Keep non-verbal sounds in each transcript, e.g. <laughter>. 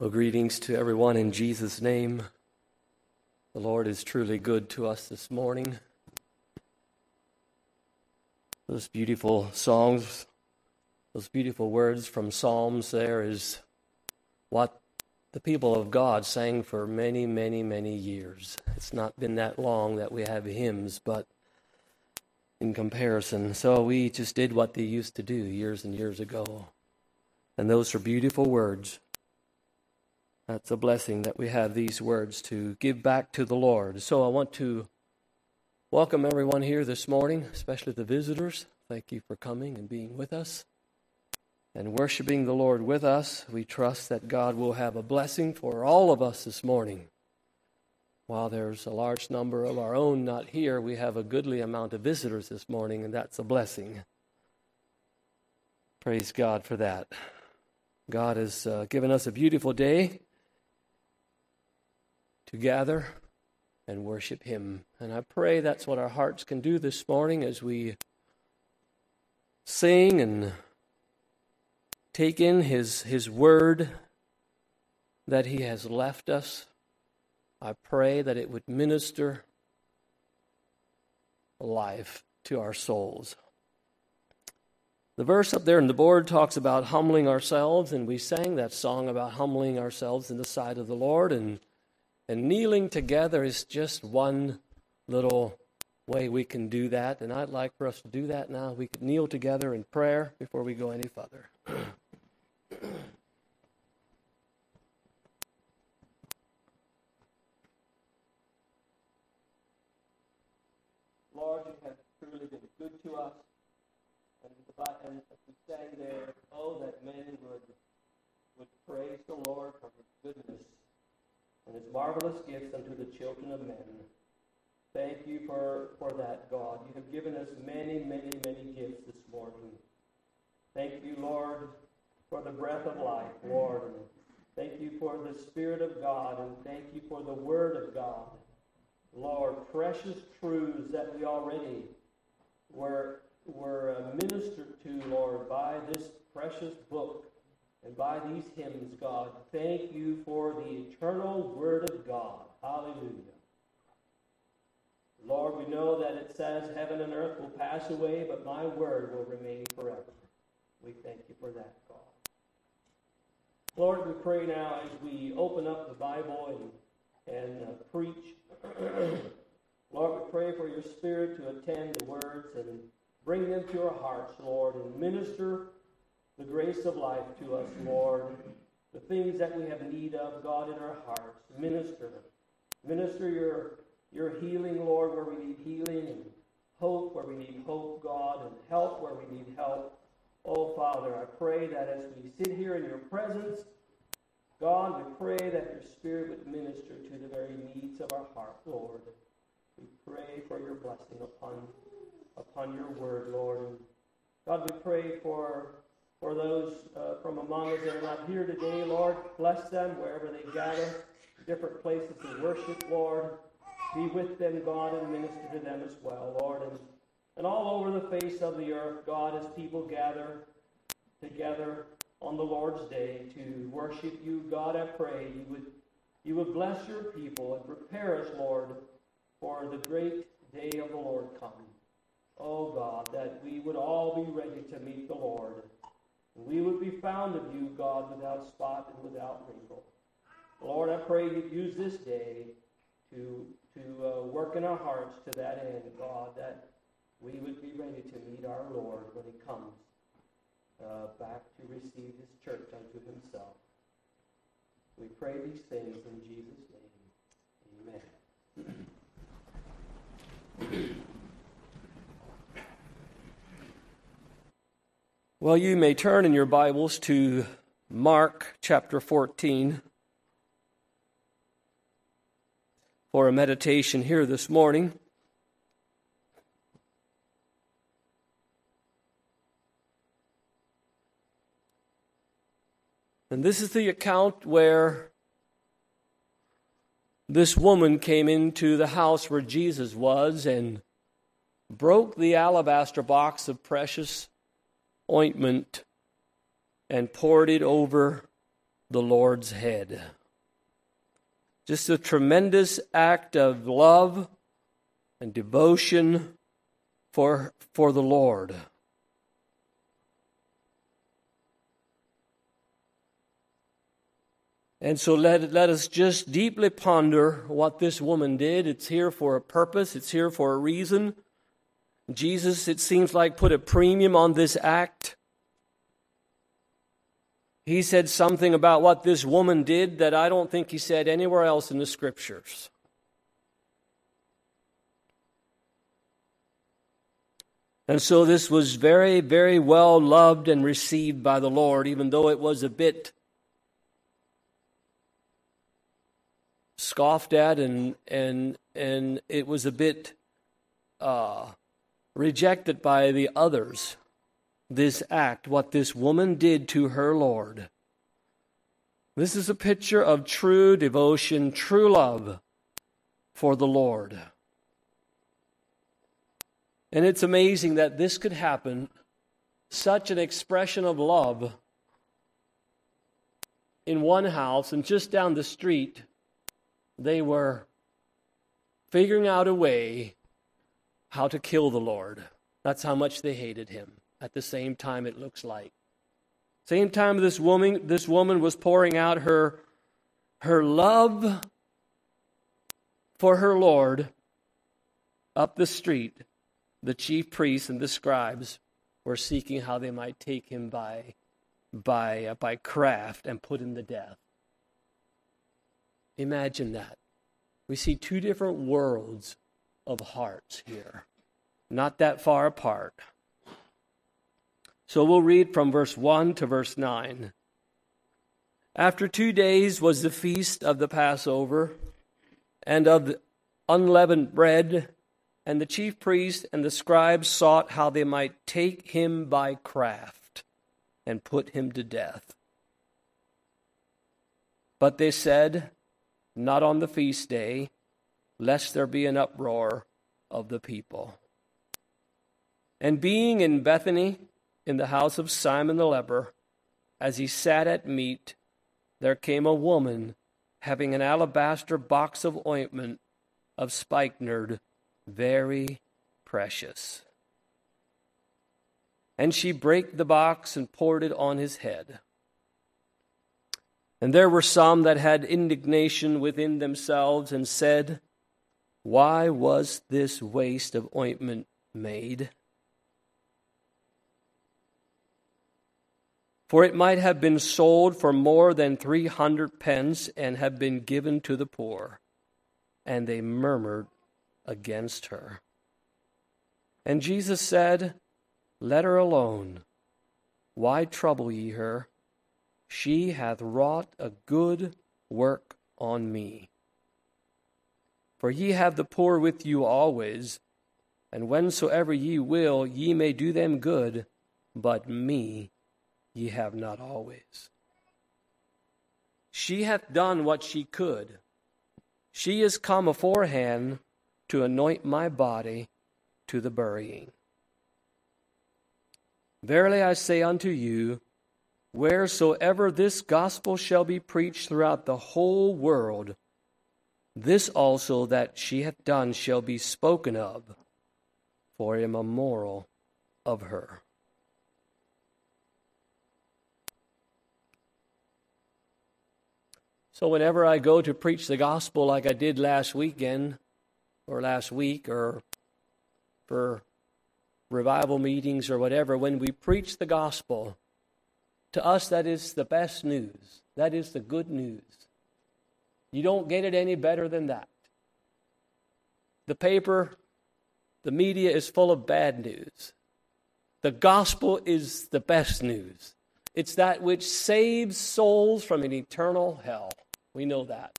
Well, greetings to everyone in Jesus' name. The Lord is truly good to us this morning. Those beautiful songs, those beautiful words from Psalms, there is what the people of God sang for many, many, many years. It's not been that long that we have hymns, but in comparison. So we just did what they used to do years and years ago. And those are beautiful words. That's a blessing that we have these words to give back to the Lord. So I want to welcome everyone here this morning, especially the visitors. Thank you for coming and being with us and worshiping the Lord with us. We trust that God will have a blessing for all of us this morning. While there's a large number of our own not here, we have a goodly amount of visitors this morning, and that's a blessing. Praise God for that. God has uh, given us a beautiful day to gather and worship Him. And I pray that's what our hearts can do this morning as we sing and take in His, His Word that He has left us. I pray that it would minister life to our souls. The verse up there in the board talks about humbling ourselves, and we sang that song about humbling ourselves in the sight of the Lord. And and kneeling together is just one little way we can do that. And I'd like for us to do that now. We could kneel together in prayer before we go any further. <clears throat> Lord, you have truly been good to us. And, and we sang there, oh, that men would, would praise the Lord for his goodness and his marvelous gifts unto the children of men. Thank you for, for that, God. You have given us many, many, many gifts this morning. Thank you, Lord, for the breath of life, Lord. And thank you for the Spirit of God, and thank you for the Word of God. Lord, precious truths that we already were, were uh, ministered to, Lord, by this precious book and by these hymns, God. Thank you for the eternal Word of God. Hallelujah. Lord, we know that it says heaven and earth will pass away, but my word will remain forever. We thank you for that, God. Lord, we pray now as we open up the Bible and, and uh, preach. <clears throat> Lord, we pray for your Spirit to attend the words and bring them to our hearts, Lord, and minister the grace of life to us, Lord. The things that we have need of, God, in our hearts. Minister. Minister your, your healing, Lord, where we need healing, and hope where we need hope, God, and help where we need help. Oh, Father, I pray that as we sit here in your presence, God, we pray that your Spirit would minister to the very needs of our heart, Lord. We pray for your blessing upon, upon your word, Lord. God, we pray for for those uh, from among us that are not here today, Lord. Bless them wherever they gather, different places to worship, Lord. Be with them, God, and minister to them as well, Lord. And, and all over the face of the earth, God, as people gather together on the Lord's day to worship you, God, I pray you would, you would bless your people and prepare us, Lord, for the great day of the Lord coming. Oh, God, that we would all be ready to meet the Lord we would be found of you, God, without spot and without wrinkle. Lord, I pray you'd use this day to, to uh, work in our hearts to that end, God, that we would be ready to meet our Lord when he comes uh, back to receive his church unto himself. We pray these things in Jesus' name. Amen. <clears throat> Well, you may turn in your Bibles to Mark chapter 14 for a meditation here this morning. And this is the account where this woman came into the house where Jesus was and broke the alabaster box of precious ointment and poured it over the Lord's head. Just a tremendous act of love and devotion for, for the Lord. And so let, let us just deeply ponder what this woman did. It's here for a purpose, it's here for a reason. Jesus, it seems like, put a premium on this act. He said something about what this woman did that I don't think he said anywhere else in the scriptures. And so this was very, very well loved and received by the Lord, even though it was a bit scoffed at and and and it was a bit uh, rejected by the others. This act, what this woman did to her Lord. This is a picture of true devotion, true love for the Lord. And it's amazing that this could happen, such an expression of love in one house, and just down the street, they were figuring out a way how to kill the Lord. That's how much they hated him. At the same time, it looks like. Same time this woman, this woman was pouring out her, her love for her Lord up the street. The chief priests and the scribes were seeking how they might take him by, by, uh, by craft and put him to death. Imagine that. We see two different worlds of hearts here, not that far apart. So we'll read from verse 1 to verse 9. After two days was the feast of the Passover and of the unleavened bread, and the chief priests and the scribes sought how they might take him by craft and put him to death. But they said, not on the feast day, lest there be an uproar of the people. And being in Bethany, in the house of Simon the leper, as he sat at meat, there came a woman having an alabaster box of ointment of spikenard, very precious. And she brake the box and poured it on his head. And there were some that had indignation within themselves and said, Why was this waste of ointment made? For it might have been sold for more than three hundred pence and have been given to the poor. And they murmured against her. And Jesus said, Let her alone. Why trouble ye her? She hath wrought a good work on me. For ye have the poor with you always, and whensoever ye will, ye may do them good, but me ye have not always. She hath done what she could. She is come aforehand to anoint my body to the burying. Verily I say unto you, Wheresoever this gospel shall be preached throughout the whole world, this also that she hath done shall be spoken of for a memorial of her. So, whenever I go to preach the gospel like I did last weekend, or last week, or for revival meetings or whatever, when we preach the gospel, to us, that is the best news. That is the good news. You don't get it any better than that. The paper, the media is full of bad news. The gospel is the best news. It's that which saves souls from an eternal hell. We know that.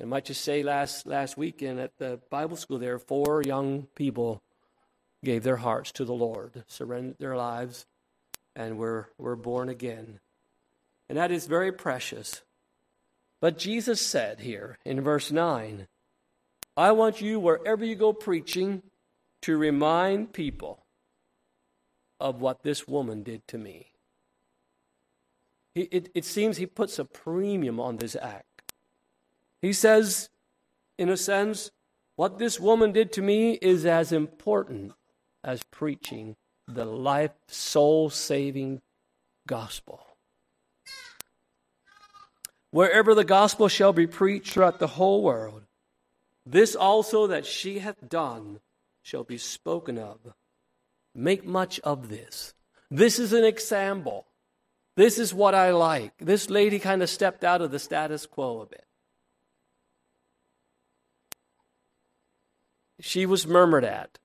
And might just say last last weekend at the Bible school there, four young people gave their hearts to the Lord, surrendered their lives and we're, we're born again. And that is very precious. But Jesus said here in verse 9, I want you, wherever you go preaching, to remind people of what this woman did to me. he, it, it seems he puts a premium on this act. He says, in a sense, what this woman did to me is as important as preaching the life, soul saving gospel. Wherever the gospel shall be preached throughout the whole world, this also that she hath done shall be spoken of. Make much of this. This is an example. This is what I like. This lady kind of stepped out of the status quo a bit. She was murmured at.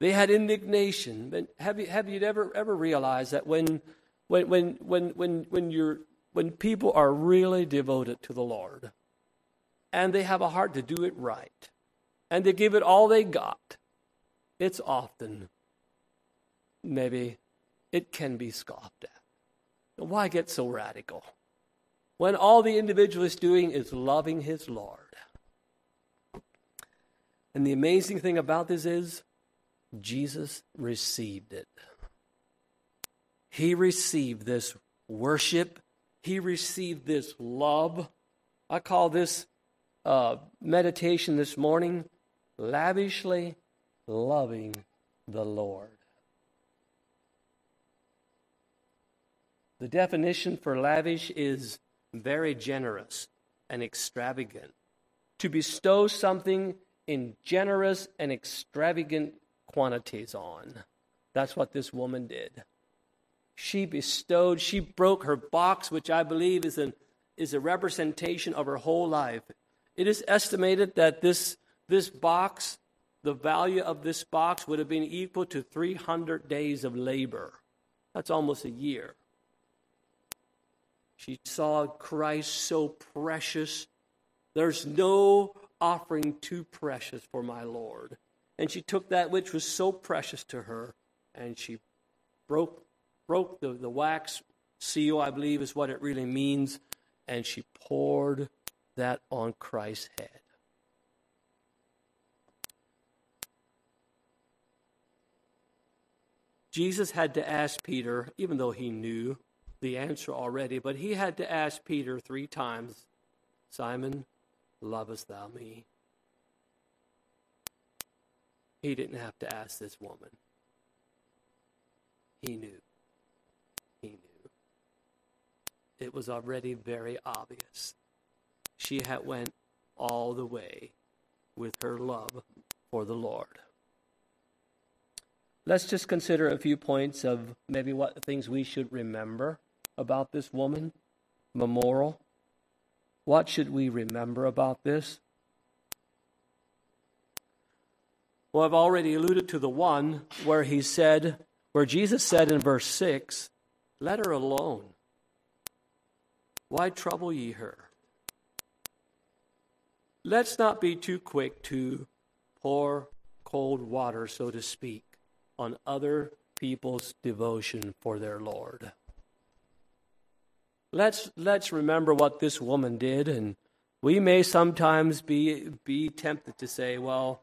They had indignation. Have you, have you ever, ever realized that when, when, when, when, when, when, you're, when people are really devoted to the Lord and they have a heart to do it right and they give it all they got, it's often maybe it can be scoffed at. Why get so radical? When all the individual is doing is loving his Lord. And the amazing thing about this is Jesus received it. He received this worship. He received this love. I call this uh, meditation this morning lavishly loving the Lord. The definition for lavish is very generous and extravagant. To bestow something in generous and extravagant quantities on. That's what this woman did. She bestowed, she broke her box, which I believe is, an, is a representation of her whole life. It is estimated that this, this box, the value of this box would have been equal to 300 days of labor. That's almost a year. She saw Christ so precious. There's no offering too precious for my Lord. And she took that which was so precious to her and she broke broke the, the wax seal, I believe is what it really means, and she poured that on Christ's head. Jesus had to ask Peter, even though he knew, the answer already, but he had to ask Peter three times Simon, lovest thou me? He didn't have to ask this woman. He knew. He knew. It was already very obvious. She had went all the way with her love for the Lord. Let's just consider a few points of maybe what things we should remember about this woman, memorial. What should we remember about this? Well, I've already alluded to the one where he said, where Jesus said in verse 6, Let her alone. Why trouble ye her? Let's not be too quick to pour cold water, so to speak, on other people's devotion for their Lord. Let's, let's remember what this woman did, and we may sometimes be, be tempted to say, well,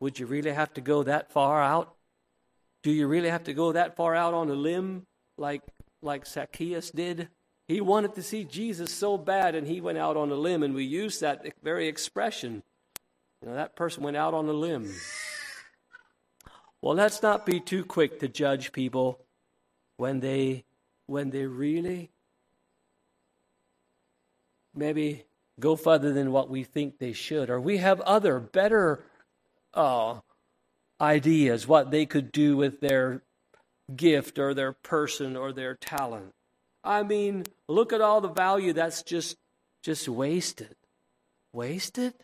would you really have to go that far out? Do you really have to go that far out on a limb like, like Zacchaeus did? He wanted to see Jesus so bad, and he went out on a limb, and we use that very expression. You know, that person went out on a limb. Well, let's not be too quick to judge people when they when they really maybe go further than what we think they should, or we have other better uh, ideas what they could do with their gift or their person or their talent. I mean, look at all the value that's just just wasted. Wasted?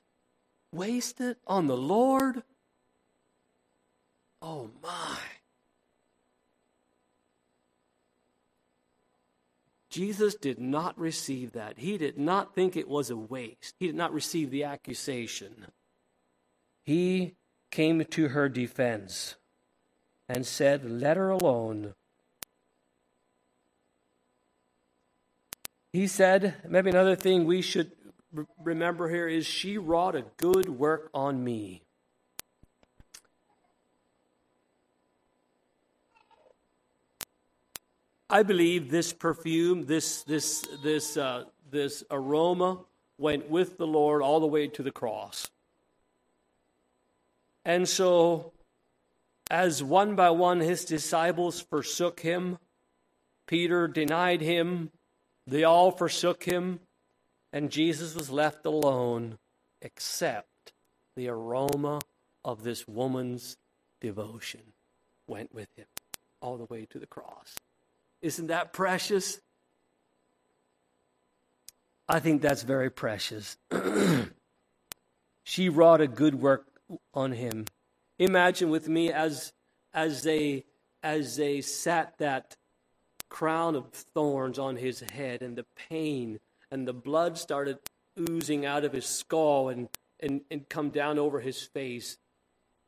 Wasted on the Lord? Oh my. Jesus did not receive that. He did not think it was a waste. He did not receive the accusation. He came to her defense and said, Let her alone. He said, maybe another thing we should remember here is she wrought a good work on me. I believe this perfume, this this this uh, this aroma, went with the Lord all the way to the cross. And so, as one by one his disciples forsook him, Peter denied him, they all forsook him, and Jesus was left alone, except the aroma of this woman's devotion went with him all the way to the cross. Isn't that precious? I think that's very precious. <clears throat> she wrought a good work on him. Imagine with me as as they as they sat that crown of thorns on his head and the pain and the blood started oozing out of his skull and, and, and come down over his face.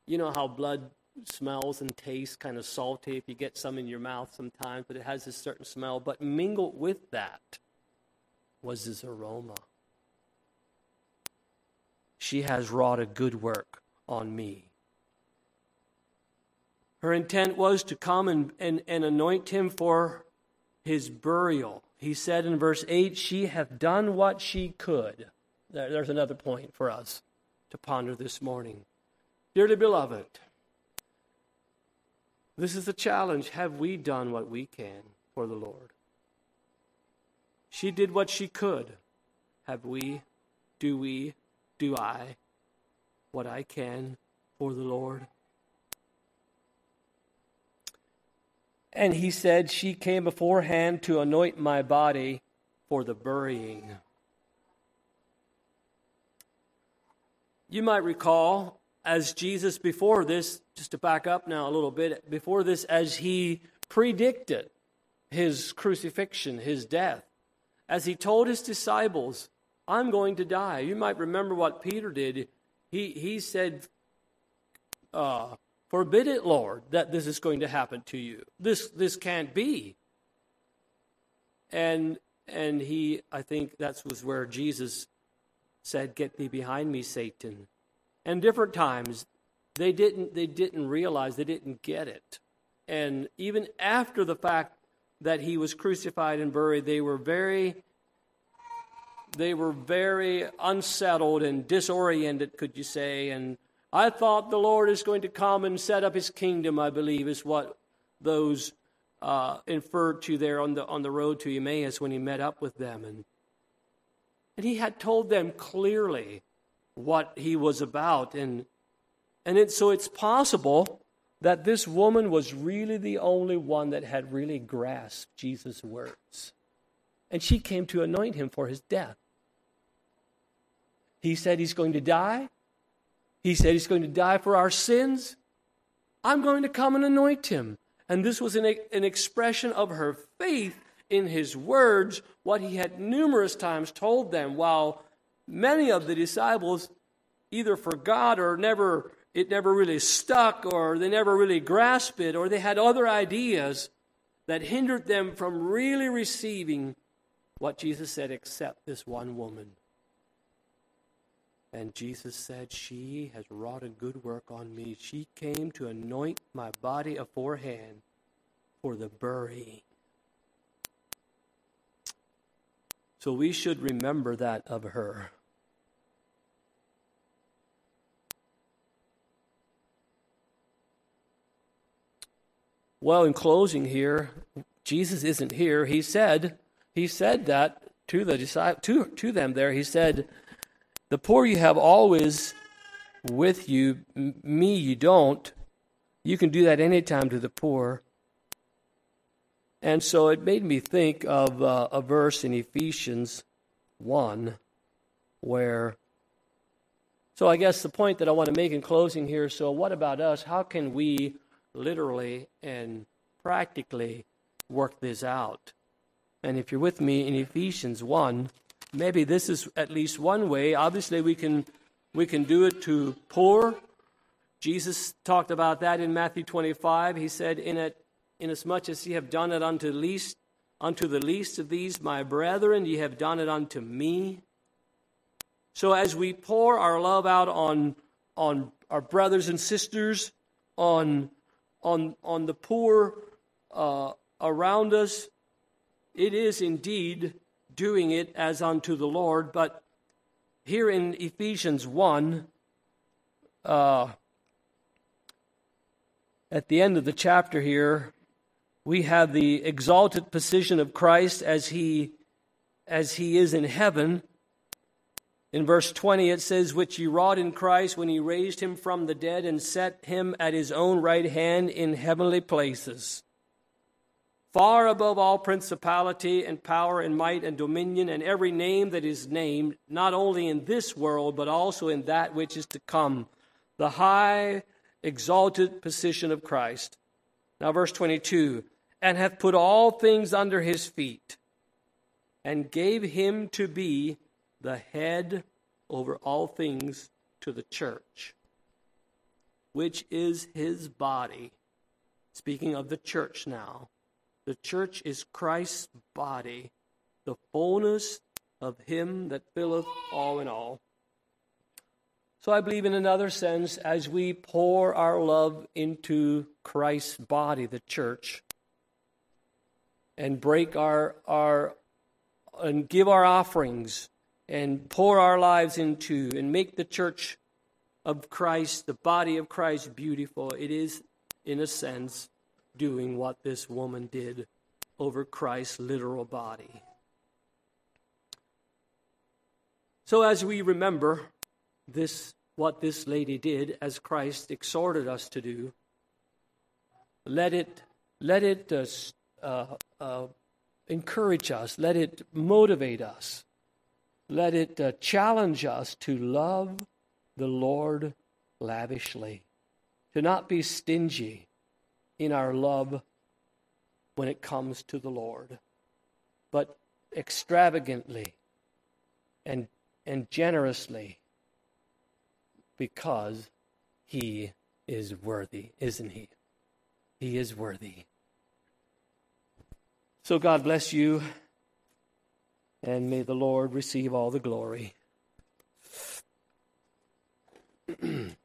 You know how blood smells and tastes kind of salty if you get some in your mouth sometimes, but it has a certain smell. But mingled with that was his aroma. She has wrought a good work on me. Her intent was to come and, and, and anoint him for his burial. He said in verse 8, She hath done what she could. There's another point for us to ponder this morning. Dearly beloved, this is the challenge. Have we done what we can for the Lord? She did what she could. Have we, do we, do I, what I can for the Lord? And he said, She came beforehand to anoint my body for the burying. You might recall as Jesus before this, just to back up now a little bit, before this, as he predicted his crucifixion, his death, as he told his disciples, I'm going to die. You might remember what Peter did. He, he said, uh, Forbid it, Lord, that this is going to happen to you. This, this can't be. And, and he, I think that was where Jesus said, Get thee behind me, Satan. And different times, they didn't, they didn't realize, they didn't get it. And even after the fact that he was crucified and buried, they were very, they were very unsettled and disoriented, could you say? And I thought the Lord is going to come and set up his kingdom, I believe, is what those uh, inferred to there on the, on the road to Emmaus when he met up with them. And, and he had told them clearly what he was about. And, and it, so it's possible that this woman was really the only one that had really grasped Jesus' words. And she came to anoint him for his death. He said he's going to die. He said he's going to die for our sins. I'm going to come and anoint him. And this was an, an expression of her faith in his words, what he had numerous times told them, while many of the disciples either forgot or never it never really stuck or they never really grasped it or they had other ideas that hindered them from really receiving what Jesus said except this one woman. And Jesus said, She has wrought a good work on me. She came to anoint my body aforehand for the burying. So we should remember that of her. Well, in closing here, Jesus isn't here. He said, he said that to the to, to them there. He said, "The poor you have always with you; me you don't. You can do that anytime to the poor." And so it made me think of uh, a verse in Ephesians one, where. So I guess the point that I want to make in closing here. So what about us? How can we? literally and practically work this out. And if you're with me in Ephesians 1, maybe this is at least one way. Obviously, we can, we can do it to poor. Jesus talked about that in Matthew 25. He said, In it, inasmuch as ye have done it unto least unto the least of these my brethren, ye have done it unto me. So as we pour our love out on, on our brothers and sisters, on on, on the poor uh, around us, it is indeed doing it as unto the Lord. But here in Ephesians 1, uh, at the end of the chapter here, we have the exalted position of Christ as he as he is in heaven. In verse 20 it says which he wrought in Christ when he raised him from the dead and set him at his own right hand in heavenly places far above all principality and power and might and dominion and every name that is named not only in this world but also in that which is to come the high exalted position of Christ now verse 22 and hath put all things under his feet, and gave him to be the head over all things to the church, which is his body. Speaking of the church now, the church is Christ's body, the fullness of him that filleth all in all. So I believe, in another sense, as we pour our love into Christ's body, the church, and break our, our and give our offerings and pour our lives into and make the church of Christ, the body of Christ, beautiful, it is, in a sense, doing what this woman did over Christ's literal body. So, as we remember this, what this lady did, as Christ exhorted us to do, let it, let it uh, uh, uh, encourage us, let it motivate us, let it uh, challenge us to love the Lord lavishly, to not be stingy in our love when it comes to the Lord, but extravagantly and, and generously because he is worthy, isn't he? He is worthy. So God bless you, and may the Lord receive all the glory. <clears throat>